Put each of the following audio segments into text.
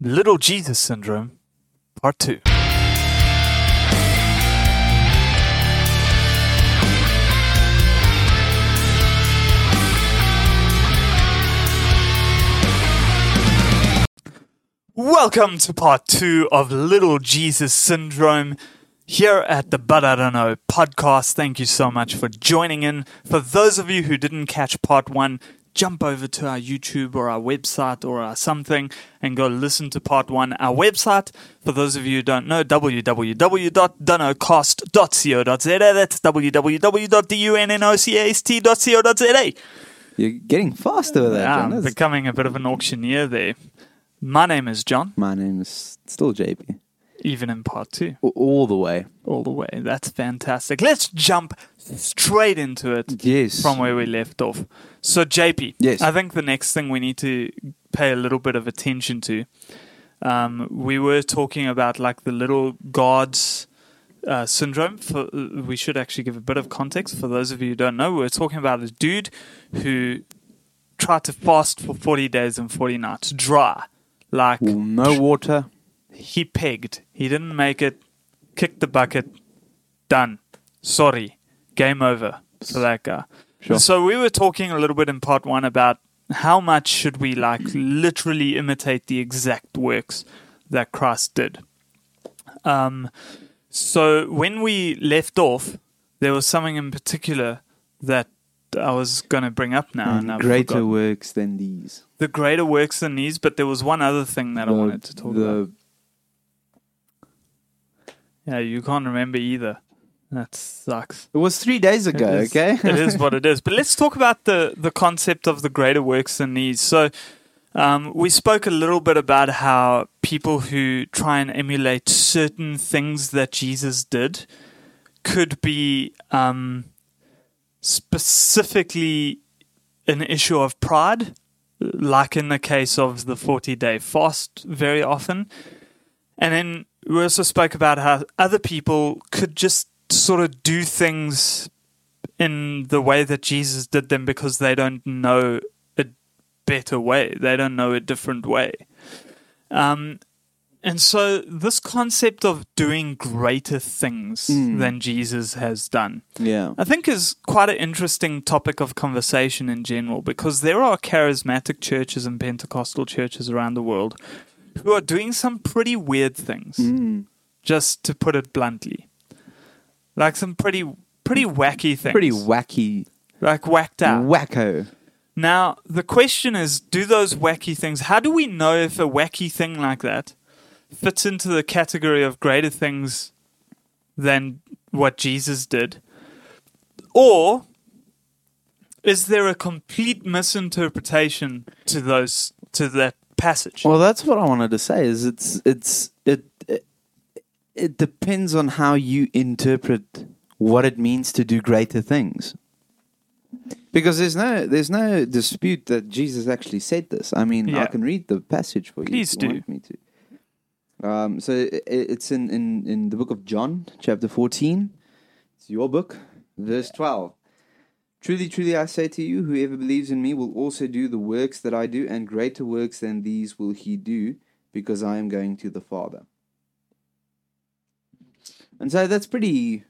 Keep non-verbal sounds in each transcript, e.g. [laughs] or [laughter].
Little Jesus Syndrome, Part 2. Welcome to part two of Little Jesus Syndrome here at the But I Don't Know podcast. Thank you so much for joining in. For those of you who didn't catch part one, jump over to our YouTube or our website or our something and go listen to part one. Our website, for those of you who don't know, www.dunocast.co.za. That's www.dunnocast.co.za. You're getting faster with that, Yeah, John. I'm becoming a bit of an auctioneer there. My name is John, My name is still JP. Even in part two. All the way. all the way. That's fantastic. Let's jump straight into it Yes. from where we left off. So, JP, Yes. I think the next thing we need to pay a little bit of attention to. Um, we were talking about like the little gods uh, syndrome. For we should actually give a bit of context for those of you who don't know. We are talking about a dude who tried to fast for forty days and forty nights, dry, like no water. He pegged. He didn't make it. Kicked the bucket. Done. Sorry. Game over for that guy. Sure. So we were talking a little bit in part one about how much should we like literally imitate the exact works that Christ did. Um, so when we left off, there was something in particular that I was going to bring up now. And And greater forgotten. works than these. the greater works than these, but there was one other thing that I wanted to talk the, about. Yeah, you can't remember either. That sucks. It was three days ago, It is- okay? it is what it is. [laughs] But let's talk about the, the concept of the greater works than these. So, um, we spoke a little bit about how people who try and emulate certain things that Jesus did could be um, specifically an issue of pride, like in the case of the 40 day fast, very often. And then we also spoke about how other people could just sort of do things in the way that Jesus did them because they don't know a better way. They don't know a different way. Um, and so, this concept of doing greater things Mm. than Jesus has done, yeah. I think, is quite an interesting topic of conversation in general because there are charismatic churches and Pentecostal churches around the world who are doing some pretty weird things Mm. just to put it bluntly. Like some pretty pretty wacky things. Pretty wacky. like whacked out. Wacko. now, the question is, do those wacky things how do we know if a wacky thing like that fits into the category of greater things than what Jesus did? Or is there a complete misinterpretation to those to that passage? Well, that's what I wanted to say. Is it's it's it it, it depends on how you interpret what it means to do greater things. Because there's no there's no dispute that Jesus actually said this. I mean, I can read the passage for you. Please you do. Want me to. Um, so it's in, in, in the book of John, chapter 14. It's your book, verse 12. Truly, truly, I say to you, whoever believes in me will also do the works that I do, and greater works than these will he do, because I am going to the Father. And so that's pretty.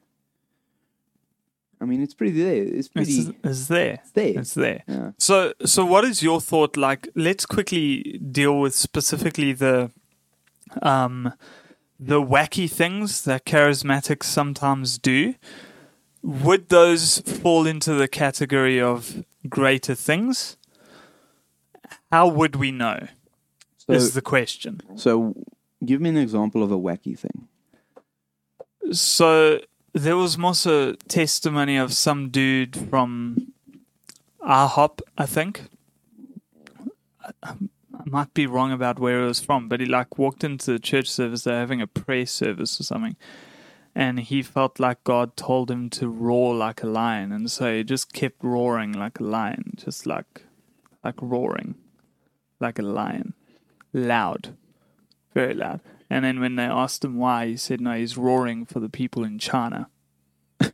I mean, it's pretty there. It's pretty. It's, it's there. it's there. It's there. Yeah. So, so what is your thought? Like, let's quickly deal with specifically the, um, the wacky things that charismatics sometimes do. Would those fall into the category of greater things? How would we know? So, is the question. so, give me an example of a wacky thing. So there was also testimony of some dude from IHOP, I think. I, I might be wrong about where it was from, but he like walked into the church service. They're having a prayer service or something, and he felt like God told him to roar like a lion, and so he just kept roaring like a lion, just like like roaring like a lion, loud, very loud. And then when they asked him why, he said, "No, he's roaring for the people in China." [laughs]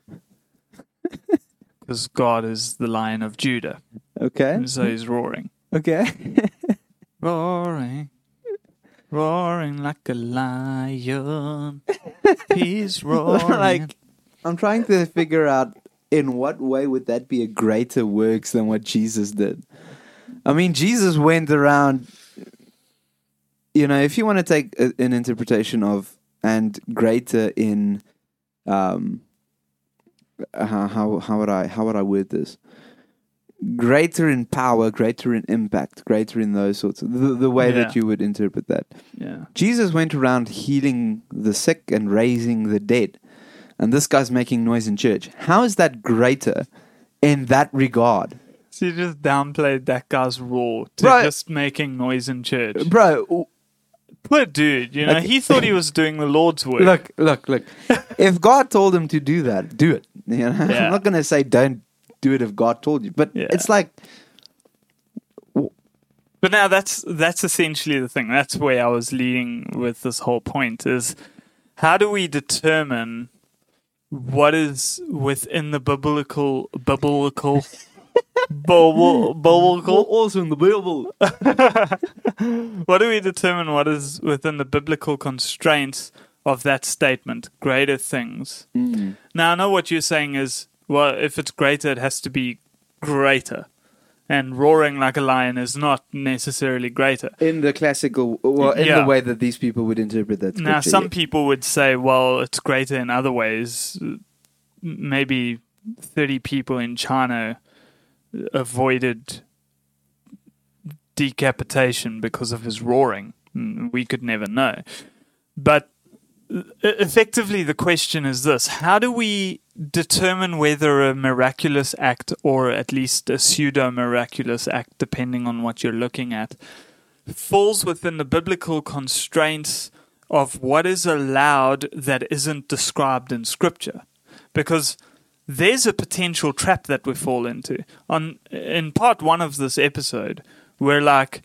Because God is the lion of Judah. Okay. And so he's roaring. Okay. [laughs] Roaring. Roaring like a lion. [laughs] He's roaring. like I'm trying to figure out in what way would that be a greater works than what Jesus did. I mean, Jesus went around. You know, if you want to take a, an interpretation of and greater in, um, how how how would I how would I word this? Greater in power, greater in impact, greater in those sorts of the, the way that you would interpret that. yeah. Jesus went around healing the sick and raising the dead. And this guy's making noise in church. How is that greater in that regard? So you just downplayed that guy's roar to Bro- just making noise in church. Bro, Poor dude, you know, he thought he was doing the Lord's work. look, look, look. [laughs] if God told him to do that, do it. You know? Yeah. I'm not going to say don't do it if God told you. But Yeah. it's like, But now that's that's essentially the thing. That's where I was leading with this whole point is how do we determine what is within the biblical biblical [laughs] bibl- biblical also in the Bible. [laughs] what do we determine what is within the biblical constraints of that statement greater things Mm. now i know what you're saying is well if it's greater it has to be greater and roaring like a lion is not necessarily greater In the classical, well, in Yeah. the way that these people would interpret that scripture. Now, some people would say, well, it's greater in other ways. Maybe 30 people in China avoided decapitation because of his roaring. Mm, We could never know. But effectively, the question is this. How do we determine whether a miraculous act or at least a pseudo miraculous act, depending on what you're looking at, falls within the biblical constraints of what is allowed that isn't described in scripture? Because there's a potential trap that we fall into. On in part 1 of this episode we're like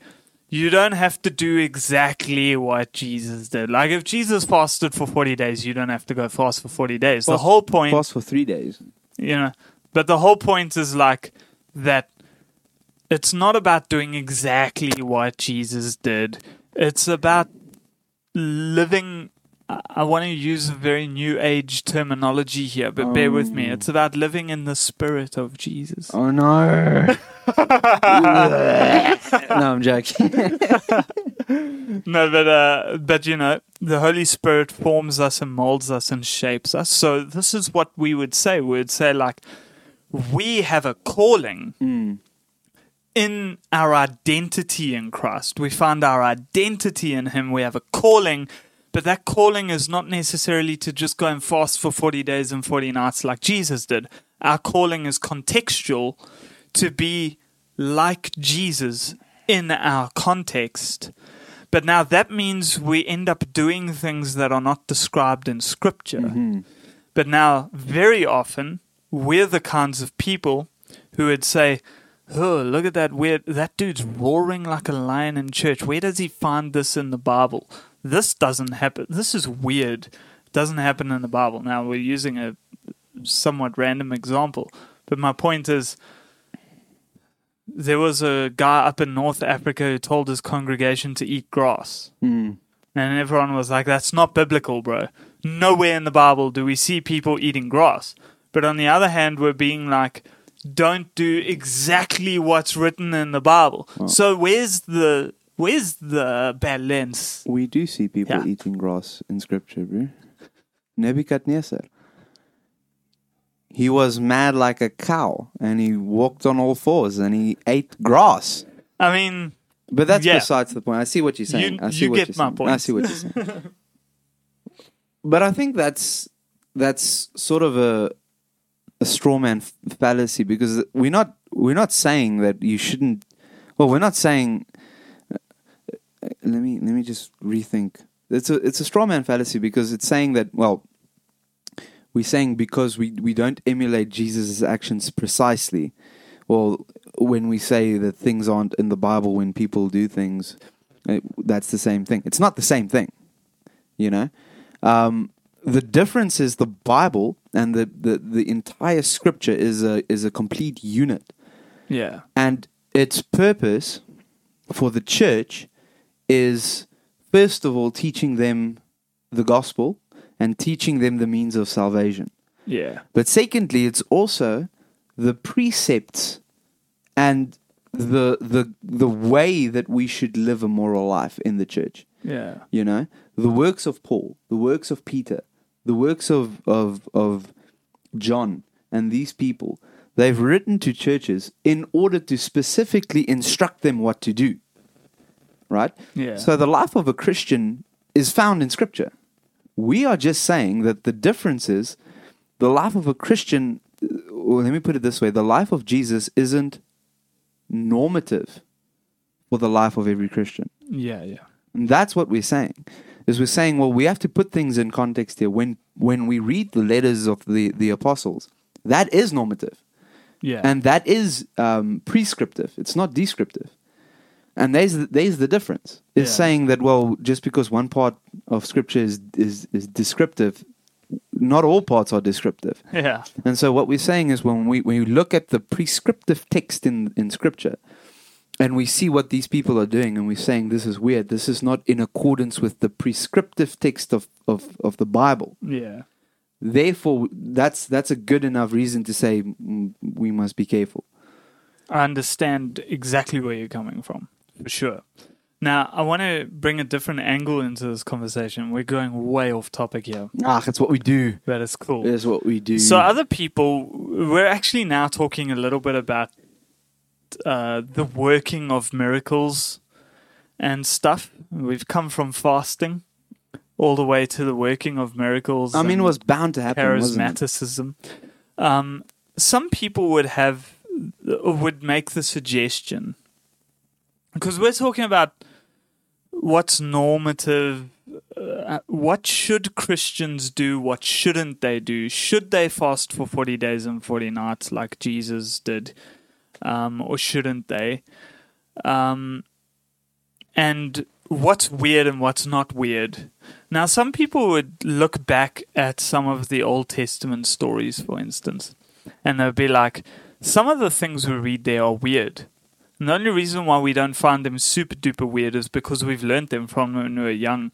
you don't have to do exactly what Jesus did. Like if Jesus fasted for 40 days, you don't have to go fast for 40 days. the whole point Fast for three days. you know but the whole point is like that it's not about doing exactly what jesus did it's about living I- want to use a very new age terminology here, but bear with me. Oh. It's about living in the spirit of Jesus. Oh no. [laughs] I'm joking. [laughs] No, but uh, but you know, the Holy Spirit forms us and molds us and shapes us. So this is what we would say. We would say like, we have a calling Mm. in our identity in Christ. We find our identity in Him. We have a calling, but that calling is not necessarily to just go and fast for 40 days and 40 nights like Jesus did. Our calling is contextual to be like Jesus in our context. But now that means we end up doing things that are not described in Scripture. Mhm. But now, very often, we're the kinds of people who would say, Oh, look at that weird, that dude's roaring like a lion in church. Where does he find this in the Bible? This doesn't happen. This is weird. Doesn't happen in the Bible. Now, we're using a somewhat random example. But my point is, there was a guy up in North Africa who told his congregation to eat grass. Mm. And everyone was like, that's not biblical, bro. Nowhere in the Bible do we see people eating grass. But on the other hand, we're being like, don't do exactly what's written in the Bible. Well- so where's the where's the balance? We do see people Yeah. eating grass in scripture, bro. Nebuchadnezzar. He was mad like a cow and he walked on all fours and he ate grass. I mean, But that's Yeah. besides the point. I see what you're saying. You- I see you what get you're my saying. point. I see what you're saying. [laughs] but I think that's that's sort of a a straw man f- fallacy because we're not we're not saying that you shouldn't. Well, we're not saying. uh, let me let me just rethink. It's a it's a straw man fallacy because it's saying that well. We're saying because we, we don't emulate Jesus' actions precisely. Well, when we say that things aren't in the Bible when people do things, uh, that's the same thing. It's not the same thing, you know. Um, the difference is the Bible and the, the, the entire Scripture is a is a complete unit, yeah. and its purpose for the church is first of all teaching them the gospel and teaching them the means of salvation. Yeah. But secondly, it's also the precepts and the the the way that we should live a moral life in the church. Yeah. You know, the works of Paul, the works of Peter, the works of of of John, and these people. They've written to churches in order to specifically instruct them what to do. Right. Yeah. So the life of a Christian is found in Scripture. We are just saying that the difference is the life of a Christian, or let me put it this way the life of Jesus isn't normative for the life of every Christian. yeah. Yeah. And that's what we're saying. Is we're saying, well, we have to put things in context here. When when we read the letters of the, the apostles, that is normative. Yeah. And that is um, prescriptive. It's not descriptive. And there's the, there's the difference. It's Yeah. saying that well, just because one part of scripture is, is is descriptive, not all parts are descriptive. [laughs] yeah. And so what we're saying is when we when we look at the prescriptive text in in scripture, and we see what these people are doing, and we're saying this is weird. This is not in accordance with the prescriptive text of of, of the Bible. Yeah. Therefore, that's that's a good enough reason to say mm, we must be careful. I understand exactly where you're coming from, for sure. Now, I want to bring a different angle into this conversation. We're going way off topic here, Ah, that's what we do. but it's cool. That's what we do. So, other people, we're actually now talking a little bit about uh, the working of miracles and stuff. We've come from fasting all the way to the working of miracles. I mean, it was bound to happen. Charismaticism. Um, some people would have would make the suggestion because we're talking about what's normative. Uh, what should Christians do? What shouldn't they do? Should they fast for 40 days and 40 nights like Jesus did? Um, or shouldn't they? Um, and what's weird and what's not weird. Now, some people would look back at some of the Old Testament stories, for instance, and they'd be like, some of the things we read there are weird. And the only reason why we don't find them super duper weird is because we've learned them from when we were young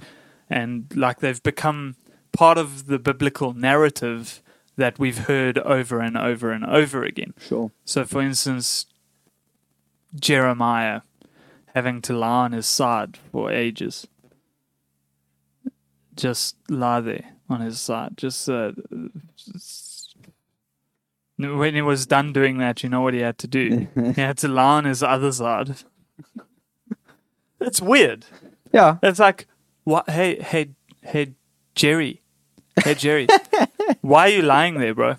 and like they've become part of the biblical narrative that we've heard over and over and over again. Sure. So, for instance, Jeremiah having to lie on his side for ages. Just lie there on his side. Just, uh, just- when he was done doing that, you know what he had to do? he had to lie on his other side. It's weird. Yeah. It's like, what? Hey, hey, hey, Jerry. Hey, Jerry. [laughs] why are you lying there, bro?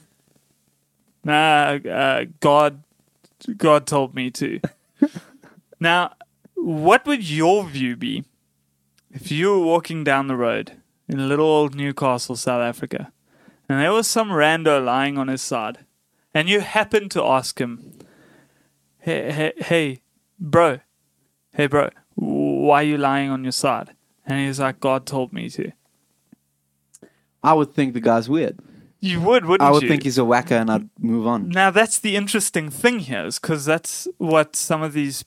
Nah, uh, God, God told me to. now, what would your view be if you were walking down the road in little old Newcastle, South Africa, and there was some rando lying on his side, and you happen to ask him, "Hey, hey, hey, bro, hey, bro, why are you lying on your side?" And he's like, "God told me to." I would think the guy's weird. You would, wouldn't you? I would you? think he's a whacker and I'd move on. Now that's the interesting thing here, is because that's what some of these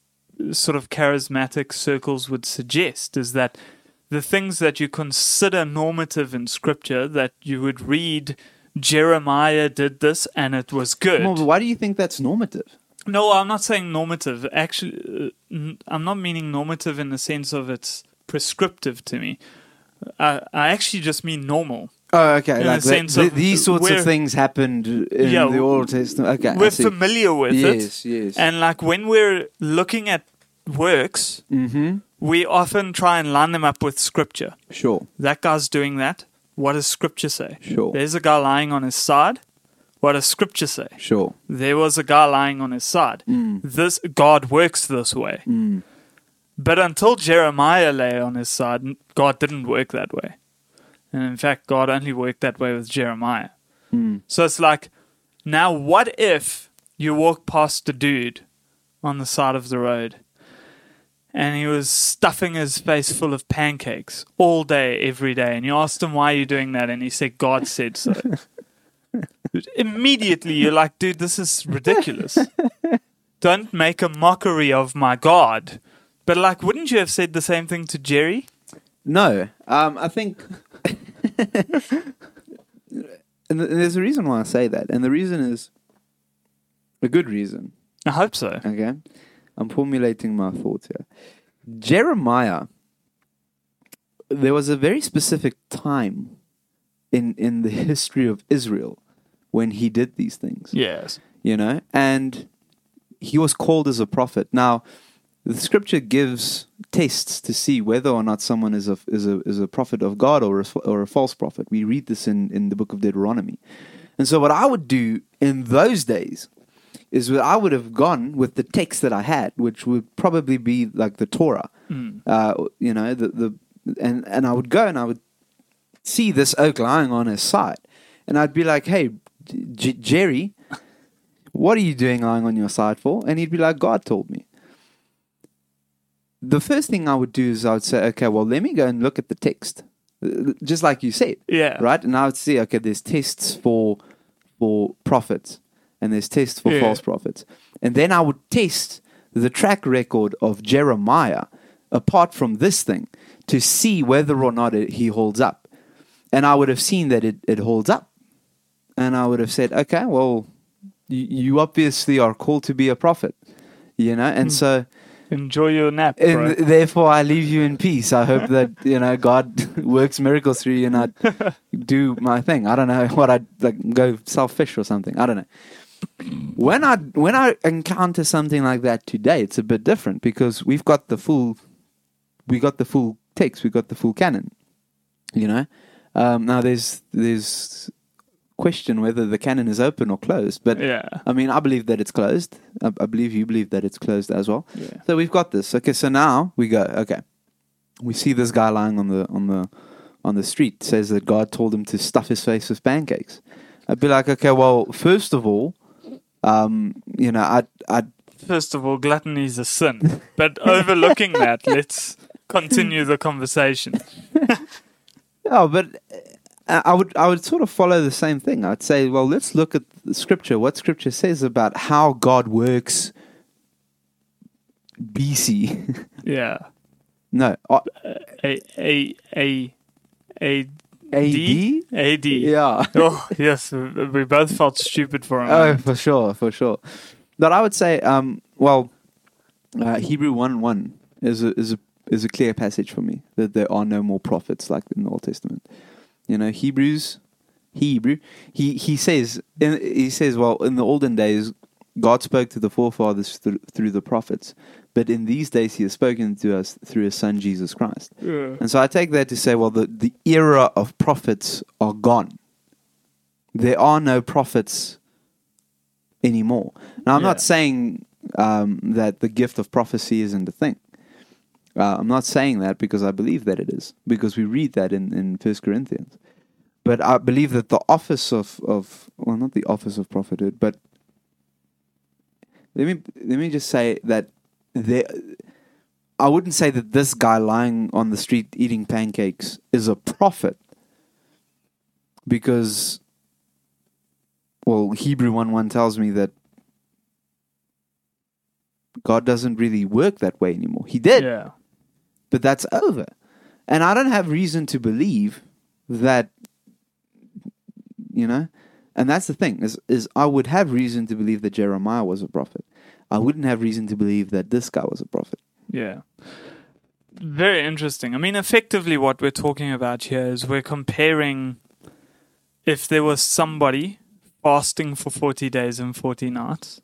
sort of charismatic circles would suggest is that the things that you consider normative in scripture that you would read Jeremiah did this and it was good. Well, why do you think that's normative? No, I'm not saying normative. Actually, uh, I'm not meaning normative in the sense of it's prescriptive to me. I, I actually just mean normal. Oh, okay. In like the sense th- of these sorts of things happened in Yeah, the Old Testament. Okay, We're familiar with it. yes, yes. And like when we're looking at works, mm-hmm. we often try and line them up with scripture. Sure, That guy's doing that. What does scripture say? sure, There's a guy lying on his side. What does scripture say? sure. There was a guy lying on his side. Mm. This God works this way. Mm. But until Jeremiah lay on his side, God didn't work that way. And in fact, God only worked that way with Jeremiah. Mm. So it's like, now what if you walk past a dude on the side of the road and he was stuffing his face full of pancakes all day, every day, and you asked him, why are you doing that? And he said, God said so. [laughs] Immediately, you're like, dude, this is ridiculous. Don't make a mockery of my God. But, like, wouldn't you have said the same thing to Jerry? No, um, I think, [laughs] and there's a reason why I say that, and the reason is a good reason. I hope so. Okay, I'm formulating my thoughts here. Jeremiah, there was a very specific time in in the history of Israel when he did these things. Yes. you know, and he was called as a prophet. Now, the scripture gives tests to see whether or not someone is a is a is a prophet of God or a, or a false prophet. We read this in in the book of Deuteronomy, and so what I would do in those days is that I would have gone with the text that I had, which would probably be like the Torah, uh, you know, the the and and I would go and I would see this oak lying on his side, and I'd be like, "Hey, J- Jerry, what are you doing lying on your side for?" And he'd be like, "God told me." The first thing I would do is I would say, "Okay, well, let me go and look at the text, just like you said, Yeah. right?" And I would see, okay, there's tests for for prophets, and there's tests for Yeah. false prophets, and then I would test the track record of Jeremiah apart from this thing to see whether or not it, he holds up. And I would have seen that it, it holds up. And I would have said, okay, well, you, you obviously are called to be a prophet, you know? And hmm. so, Enjoy your nap, bro. and therefore I leave you in peace. I hope that, you know, God [laughs] works miracles through you and I [laughs] do my thing. I don't know what I'd like go sell fish or something. I don't know. When I when I encounter something like that today, it's a bit different because we've got the full we got the full text, we got the full canon. You know? Um, now there's there's question whether the canon is open or closed, but yeah. I mean I believe that it's closed. I, I believe you believe that it's closed as well. Yeah. So we've got this. Okay, so now we go. Okay, we see this guy lying on the on the on the street. Says that God told him to stuff his face with pancakes. I'd be like, okay, well, first of all, um, you know, I I First of all, gluttony is a sin. But overlooking that, [laughs] let's continue the conversation. [laughs] oh, but uh, I would I would sort of follow the same thing. I'd say, well, let's look at the scripture. What scripture says about how God works. BC, [laughs] Yeah. no, uh, A A A A AD. AD. Yeah. Oh yes, we both felt stupid for a Oh, for sure, for sure. But I would say, um, well, uh, Hebrew one one is a is a is a clear passage for me that there are no more prophets like in the Old Testament. You know, Hebrews, Hebrew. He he says in, he says, well, in the olden days, God spoke to the forefathers through, through the prophets, but in these days, He has spoken to us through His Son Jesus Christ. Yeah. And so I take that to say, well, the, the era of prophets are gone. There are no prophets anymore. Now, I'm not saying um, that the gift of prophecy isn't a thing. Uh, I'm not saying that because I believe that it is, because we read that in, in 1 Corinthians. But I believe that the office of, of, well, not the office of prophethood, but let me let me just say that there, I wouldn't say that this guy lying on the street eating pancakes is a prophet because well Hebrew 1 1 tells me that God doesn't really work that way anymore. He did, Yeah. but that's over. And I don't have reason to believe that you know and that's the thing is is I would have reason to believe that Jeremiah was a prophet. I wouldn't have reason to believe that this guy was a prophet. Yeah. Very interesting. I mean, effectively, what we're talking about here is we're comparing if there was somebody fasting for 40 days and 40 nights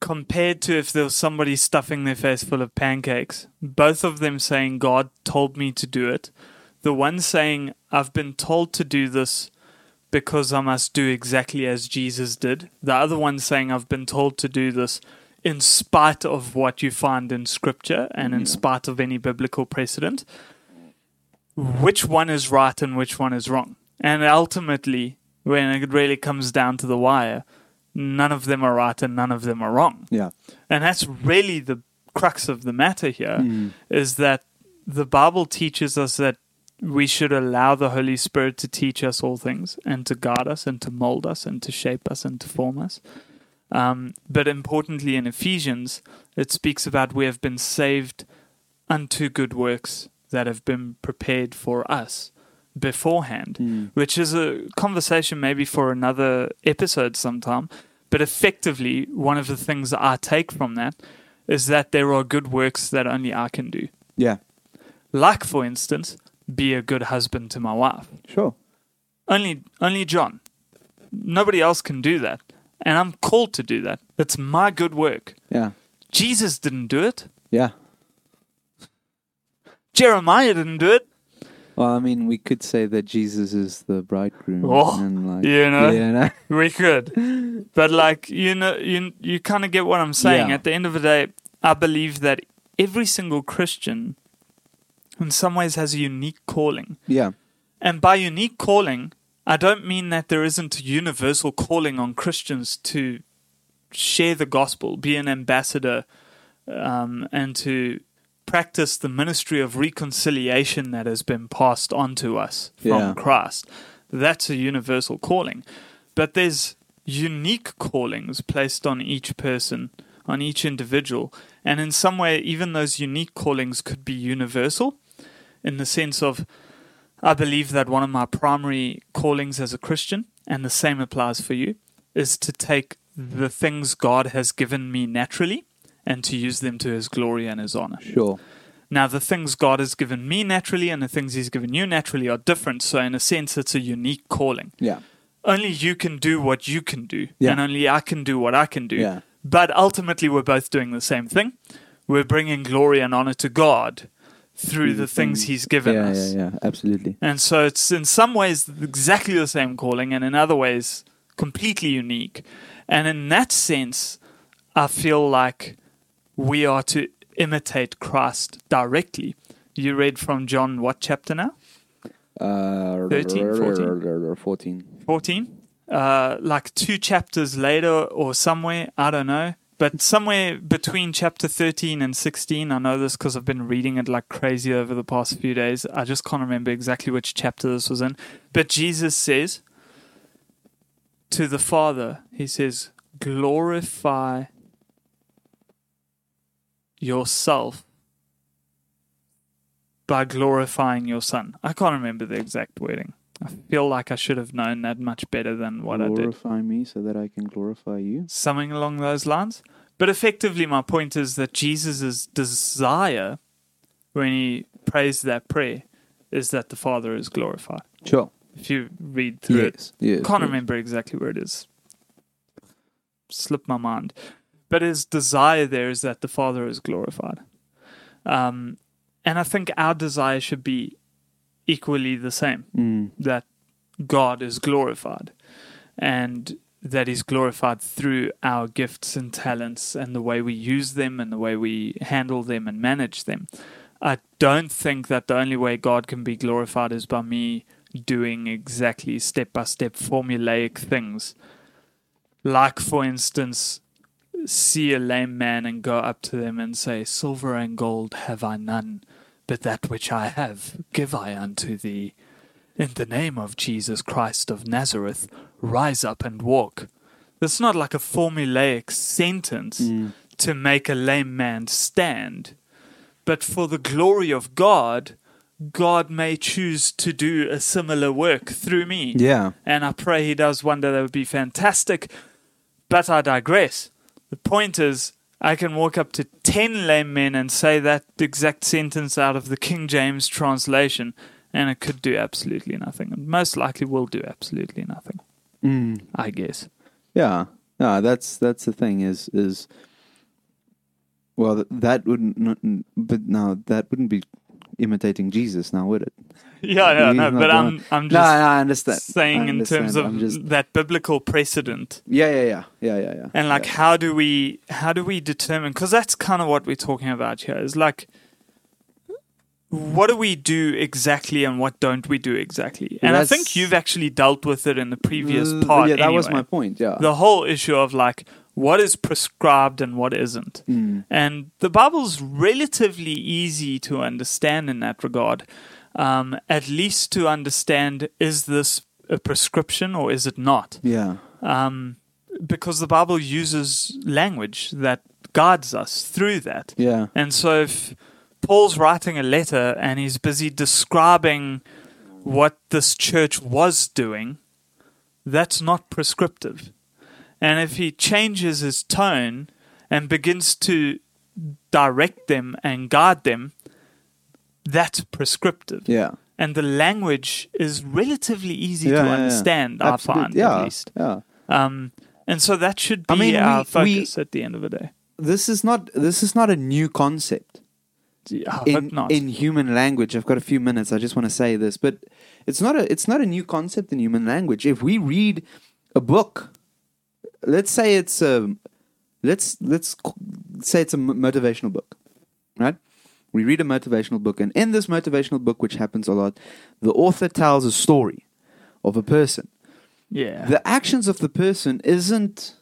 compared to if there was somebody stuffing their face full of pancakes. Both of them saying, God told me to do it. The one saying, I've been told to do this because I must do exactly as Jesus did. The other one saying, I've been told to do this in spite of what you find in scripture and in spite of any biblical precedent. Which one is right and which one is wrong? And ultimately, when it really comes down to the wire, none of them are right and none of them are wrong. Yeah. And that's really the crux of the matter here hmm. is that the Bible teaches us that we should allow the Holy Spirit to teach us all things and to guide us and to mold us and to shape us and to form us. Um, but importantly, in Ephesians, it speaks about we have been saved unto good works that have been prepared for us beforehand, Mm. which is a conversation maybe for another episode sometime. But effectively, one of the things that I take from that is that there are good works that only I can do. Yeah. Like, for instance, be a good husband to my wife. Sure. Only, only John. Nobody else can do that. And I'm called to do that. It's my good work. Yeah. Jesus didn't do it. Yeah. Jeremiah didn't do it. Well, I mean, we could say that Jesus is the bridegroom. Oh, and like, you know. You know? [laughs] We could, but like you know, you you kind of get what I'm saying. Yeah. At the end of the day, I believe that every single Christian, in some ways, has a unique calling. Yeah. And by unique calling, I don't mean that there isn't a universal calling on Christians to share the gospel, be an ambassador, um, and to practice the ministry of reconciliation that has been passed on to us from Yeah. Christ. That's a universal calling. But there's unique callings placed on each person, on each individual. And in some way, even those unique callings could be universal in the sense of I believe that one of my primary callings as a Christian, and the same applies for you, is to take the things God has given me naturally and to use them to his glory and his honor. Sure. Now, the things God has given me naturally and the things he's given you naturally are different. So, in a sense, it's a unique calling. Yeah. Only you can do what you can do, Yeah. and only I can do what I can do. Yeah. But ultimately, we're both doing the same thing. We're bringing glory and honor to God through the things he's given yeah, us. yeah, yeah. Absolutely. And so it's in some ways exactly the same calling, and in other ways completely unique. And in that sense, I feel like we are to imitate Christ directly. You read from John, what chapter now? Uh, 13, 14. 14. 14? Uh, like two chapters later or somewhere, I don't know. But somewhere between chapter 13 and 16, I know this because I've been reading it like crazy over the past few days. I just can't remember exactly which chapter this was in. But Jesus says to the Father, He says, glorify yourself by glorifying your Son. I can't remember the exact wording. I feel like I should have known that much better than what I did. glorify me so that I can glorify you. Something along those lines. But effectively, my point is that Jesus' desire when he prays that prayer is that the Father is glorified. Sure. If you read through it, Yes. Yes. can't yes. remember exactly where it is. Slipped my mind. But his desire there is that the Father is glorified. Um, and I think our desire should be equally the same Mm. that God is glorified and that is glorified through our gifts and talents and the way we use them and the way we handle them and manage them. I don't think that the only way God can be glorified is by me doing exactly step by step formulaic things. Like, for instance, see a lame man and go up to them and say, Silver and gold have I none, but that which I have give I unto thee. In the name of Jesus Christ of Nazareth, rise up and walk. It's not like a formulaic sentence Mm. to make a lame man stand, but for the glory of God, God may choose to do a similar work through me. Yeah. And I pray he does one day that would be fantastic. But I digress. The point is, I can walk up to 10 lame men and say that exact sentence out of the King James translation, and it could do absolutely nothing. And most likely will do absolutely nothing, Mm. I guess. Yeah. No, that's that's the thing is is well that wouldn't but now that wouldn't be imitating Jesus now would it? [laughs] Yeah, yeah, no, but I'm. I'm just no, I understand. saying I in terms of just that biblical precedent. yeah, yeah, yeah, yeah, yeah, yeah. and like yeah. how do we how do we determine because that's kind of what we're talking about here is like what do we do exactly and what don't we do exactly and i think you've actually dealt with it in the previous Uh, part Yeah, that was my point. Yeah. the whole issue of like what is prescribed and what isn't Mm. and the bible's relatively easy to understand in that regard um, at least to understand is this a prescription or is it not Yeah. um, because the Bible uses language that guides us through that. Yeah. And so if Paul's writing a letter and he's busy describing what this church was doing, that's not prescriptive. And if he changes his tone and begins to direct them and guide them, that's prescriptive. Yeah. And the language is relatively easy Yeah, to yeah, yeah. understand, I Absolute- find, yeah, at least. Yeah. Um, and so that should be I mean, our we- we- focus at the end of the day. This is not this is not a new concept. I in in human language. I've got a few minutes. I just want to say this, but it's not a it's not a new concept in human language. If we read a book, let's say it's a let's let's say it's a motivational book, right? We read a motivational book, and in this motivational book, which happens a lot, the author tells a story of a person. yeah. The actions of the person isn't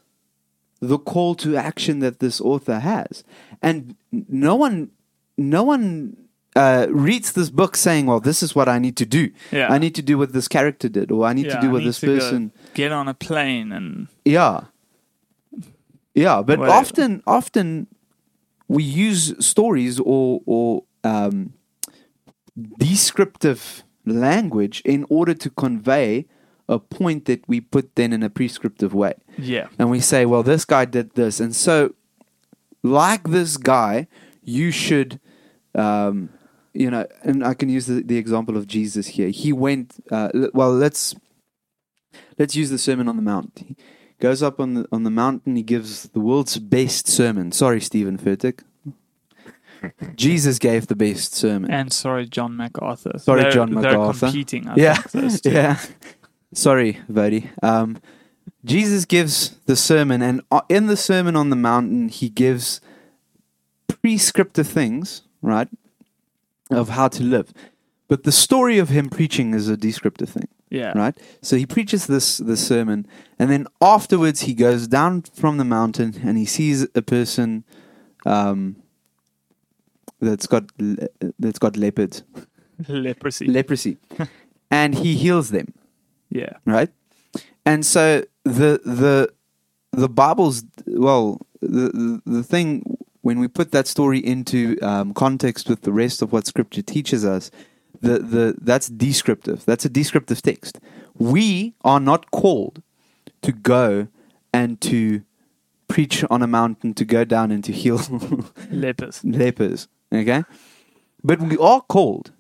the call to action that this author has, and no one, no one uh, reads this book saying, "Well, this is what I need to do. Yeah. I need to do what this character did, or I need Yeah, to do what this person." get on a plane and Yeah, yeah, but Whatever. often, often we use stories or or um, descriptive language in order to convey a point that we put then in a prescriptive way. yeah, and we say, well, this guy did this, and so, like this guy, you should, um, you know, and I can use the, the example of Jesus here. He went, uh, l- well, let's let's use the Sermon on the Mount. He goes up on the on the mountain. He gives the world's best sermon. Sorry, Steven Furtick. [laughs] Jesus gave the best sermon. and sorry, John MacArthur. Sorry, They're- John They're MacArthur. competing. I yeah, think, those [laughs] two. yeah. Sorry, Voddie. Um, Jesus gives the sermon, and uh, in the Sermon on the Mountain, he gives prescriptive things, right, of how to live. But the story of him preaching is a descriptive thing, yeah, right? So he preaches this this sermon, and then afterwards he goes down from the mountain and he sees a person um, that's got le- that's got leopards [laughs] leprosy. leprosy, [laughs] and he heals them yeah, right? And so the the the Bible's well, the the, the thing when we put that story into um, context with the rest of what Scripture teaches us, the the that's descriptive. That's a descriptive text. We are not called to go and to preach on a mountain, to go down and to heal [laughs] lepers. lepers. Okay, but we are called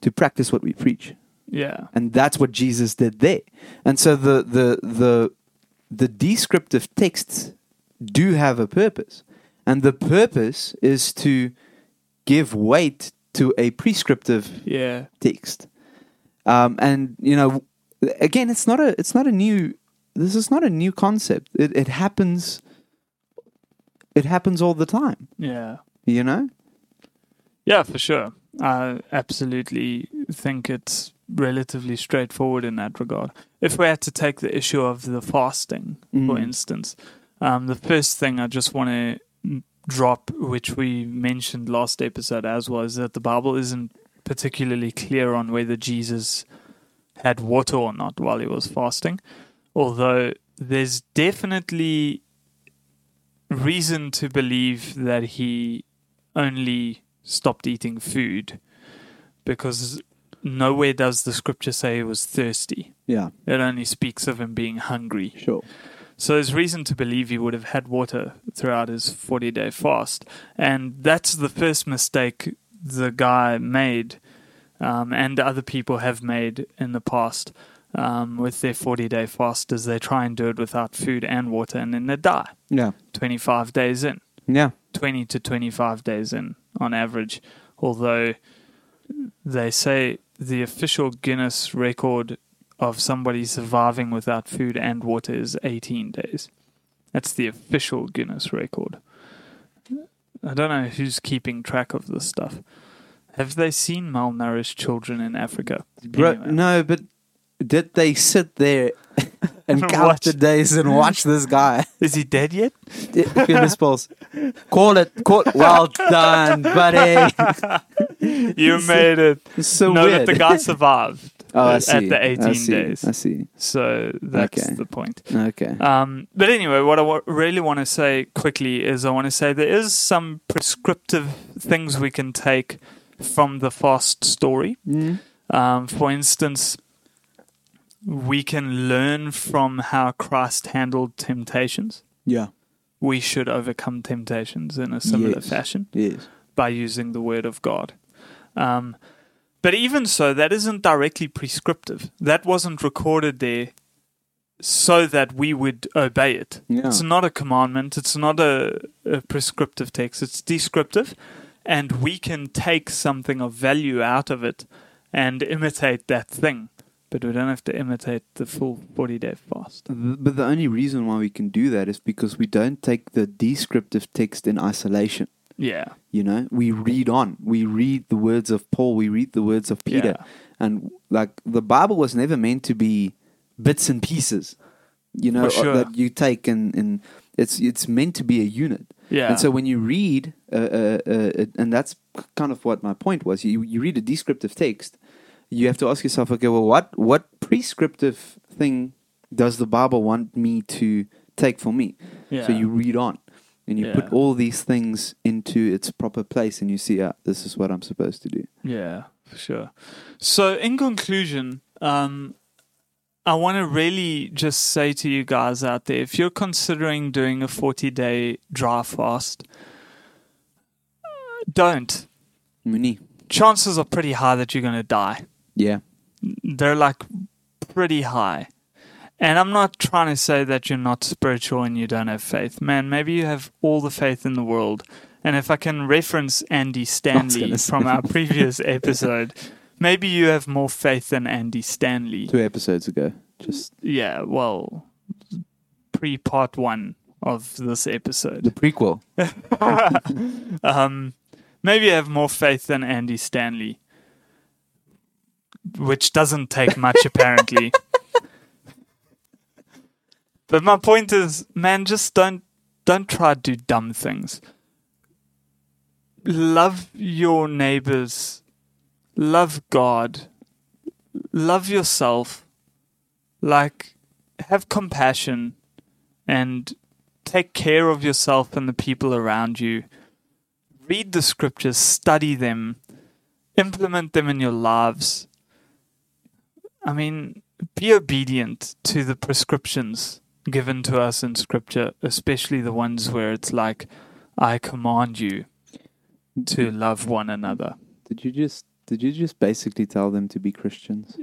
to practice what we preach Yeah, and that's what Jesus did there. And so the the the the descriptive texts do have a purpose, and the purpose is to give weight to a prescriptive yeah, text. Um, and you know, again, it's not a it's not a new this is not a new concept. It it happens. It happens all the time. yeah. You know. Yeah, for sure. I absolutely think it's relatively straightforward in that regard. If we had to take the issue of the fasting, for Mm. instance, um, the first thing I just want to drop, which we mentioned last episode as well, is that the Bible isn't particularly clear on whether Jesus had water or not while he was fasting, although there's definitely reason to believe that he only stopped eating food because nowhere does the scripture say he was thirsty. Yeah. It only speaks of him being hungry. Sure. So there's reason to believe he would have had water throughout his 40 day fast. And that's the first mistake the guy made, um, and other people have made in the past um, with their 40 day fast, is they try and do it without food and water, and then they die Yeah. 25 days in. Yeah. 20 to 25 days in on average. Although they say the official Guinness record of somebody surviving without food and water is 18 days. That's the official Guinness record. I don't know who's keeping track of this stuff. Have they seen malnourished children in Africa? Bro, Anyway. no, but did they sit there [laughs] and count Watch. the days and watch this guy? [laughs] Is he dead yet? Goodness balls. Call it. Call, well done, buddy. [laughs] You made it. It's so no, weird. that the guy survived. Oh, I at see. the I see. days. I see. So that's Okay. the point. Okay. Um, but anyway, what I really want to say quickly is I want to say there is some prescriptive things we can take from the fast story. Mm. Um, for instance, we can learn from how Christ handled temptations. Yeah. We should overcome temptations in a similar Yes. fashion Yes. by using the word of God. Um, but even so, that isn't directly prescriptive. That wasn't recorded there so that we would obey it. Yeah. It's not a commandment, it's not a, a prescriptive text, it's descriptive. And we can take something of value out of it and imitate that thing. But we don't have to imitate the full 40 day fast. But the only reason why we can do that is because we don't take the descriptive text in isolation. Yeah. You know, we read on. We read the words of Paul. We read the words of Peter. Yeah. And like the Bible was never meant to be bits and pieces. You know sure. that you take and, and it's it's meant to be a unit. Yeah. And so when you read, uh, uh, uh, and that's kind of what my point was. You you read a descriptive text, you have to ask yourself, okay, well, what what prescriptive thing does the Bible want me to take for me? yeah. So you read on, and you put all these things into its proper place, and you see, ah, this is what I'm supposed to do. Yeah, for sure. So, in conclusion, um, I want to really just say to you guys out there if you're considering doing a 40 day dry fast, don't. Muni. Chances are pretty high that you're going to die. Yeah. They're like pretty high. And I'm not trying to say that you're not spiritual and you don't have faith. Man, maybe you have all the faith in the world. And if I can reference Andy Stanley [laughs] from our previous [laughs] episode, maybe you have more faith than Andy Stanley. Two episodes ago, just Yeah, well, pre part one of this episode. the prequel. [laughs] um, maybe you have more faith than Andy Stanley, which doesn't take much apparently. But my point is, man, just don't don't try to do dumb things. Love your neighbors, love God, love yourself. Like, have compassion and take care of yourself and the people around you read the scriptures, study them, implement them in your lives. I mean, be obedient to the prescriptions given to us in scripture, especially the ones where it's like, I command you to love one another. Did you just did you just basically tell them to be Christians?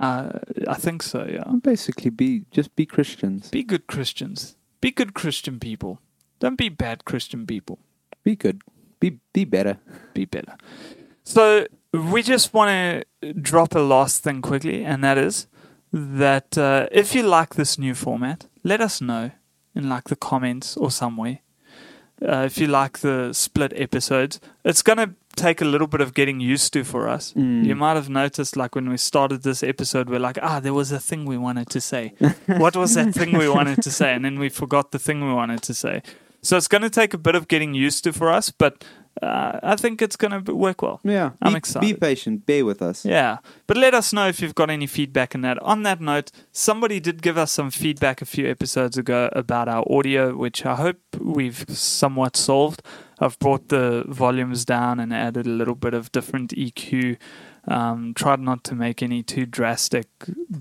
Uh, I think so, yeah. Basically, be just be Christians. Be good Christians. Be good Christian people. Don't be bad Christian people. Be good. Be be better. be better. So we just want to drop a last thing quickly, and that is that uh, if you like this new format, let us know in like the comments or somewhere. Uh, if you like the split episodes, it's gonna take a little bit of getting used to for us. Mm. You might have noticed, like when we started this episode, we're like, ah, there was a thing we wanted to say. what was that thing we wanted to say? And then we forgot the thing we wanted to say. So it's going to take a bit of getting used to for us, but uh, I think it's going to work well. Yeah, I'm be, excited. Be patient. Bear with us. Yeah. But let us know if you've got any feedback in that. On that note, somebody did give us some feedback a few episodes ago about our audio, which I hope we've somewhat solved. I've brought the volumes down and added a little bit of different EQ. Um, tried not to make any too drastic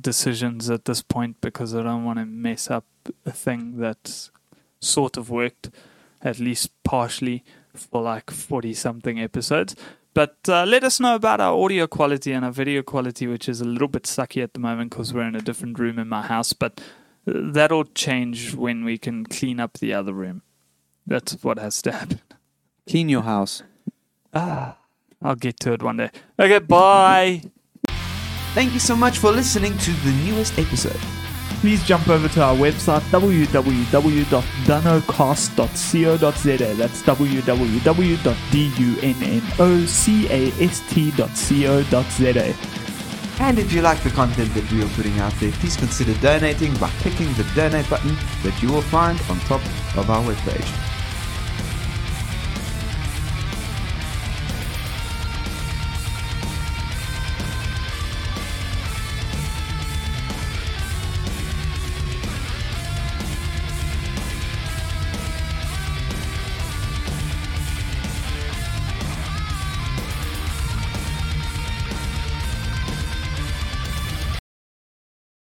decisions at this point because I don't want to mess up a thing that's sort of worked, at least partially, for like 40 something episodes. But uh, let us know about our audio quality and our video quality, which is a little bit sucky at the moment because we're in a different room in my house. But uh, that'll change when we can clean up the other room. That's what has to happen. Clean your house. Ah, I'll get to it one day. Okay, bye. Thank you so much for listening to the newest episode. Please jump over to our website www.dunocast.co.za. That's www.dunocast.co.za. And if you like the content that we are putting out there, please consider donating by clicking the donate button that you will find on top of our webpage.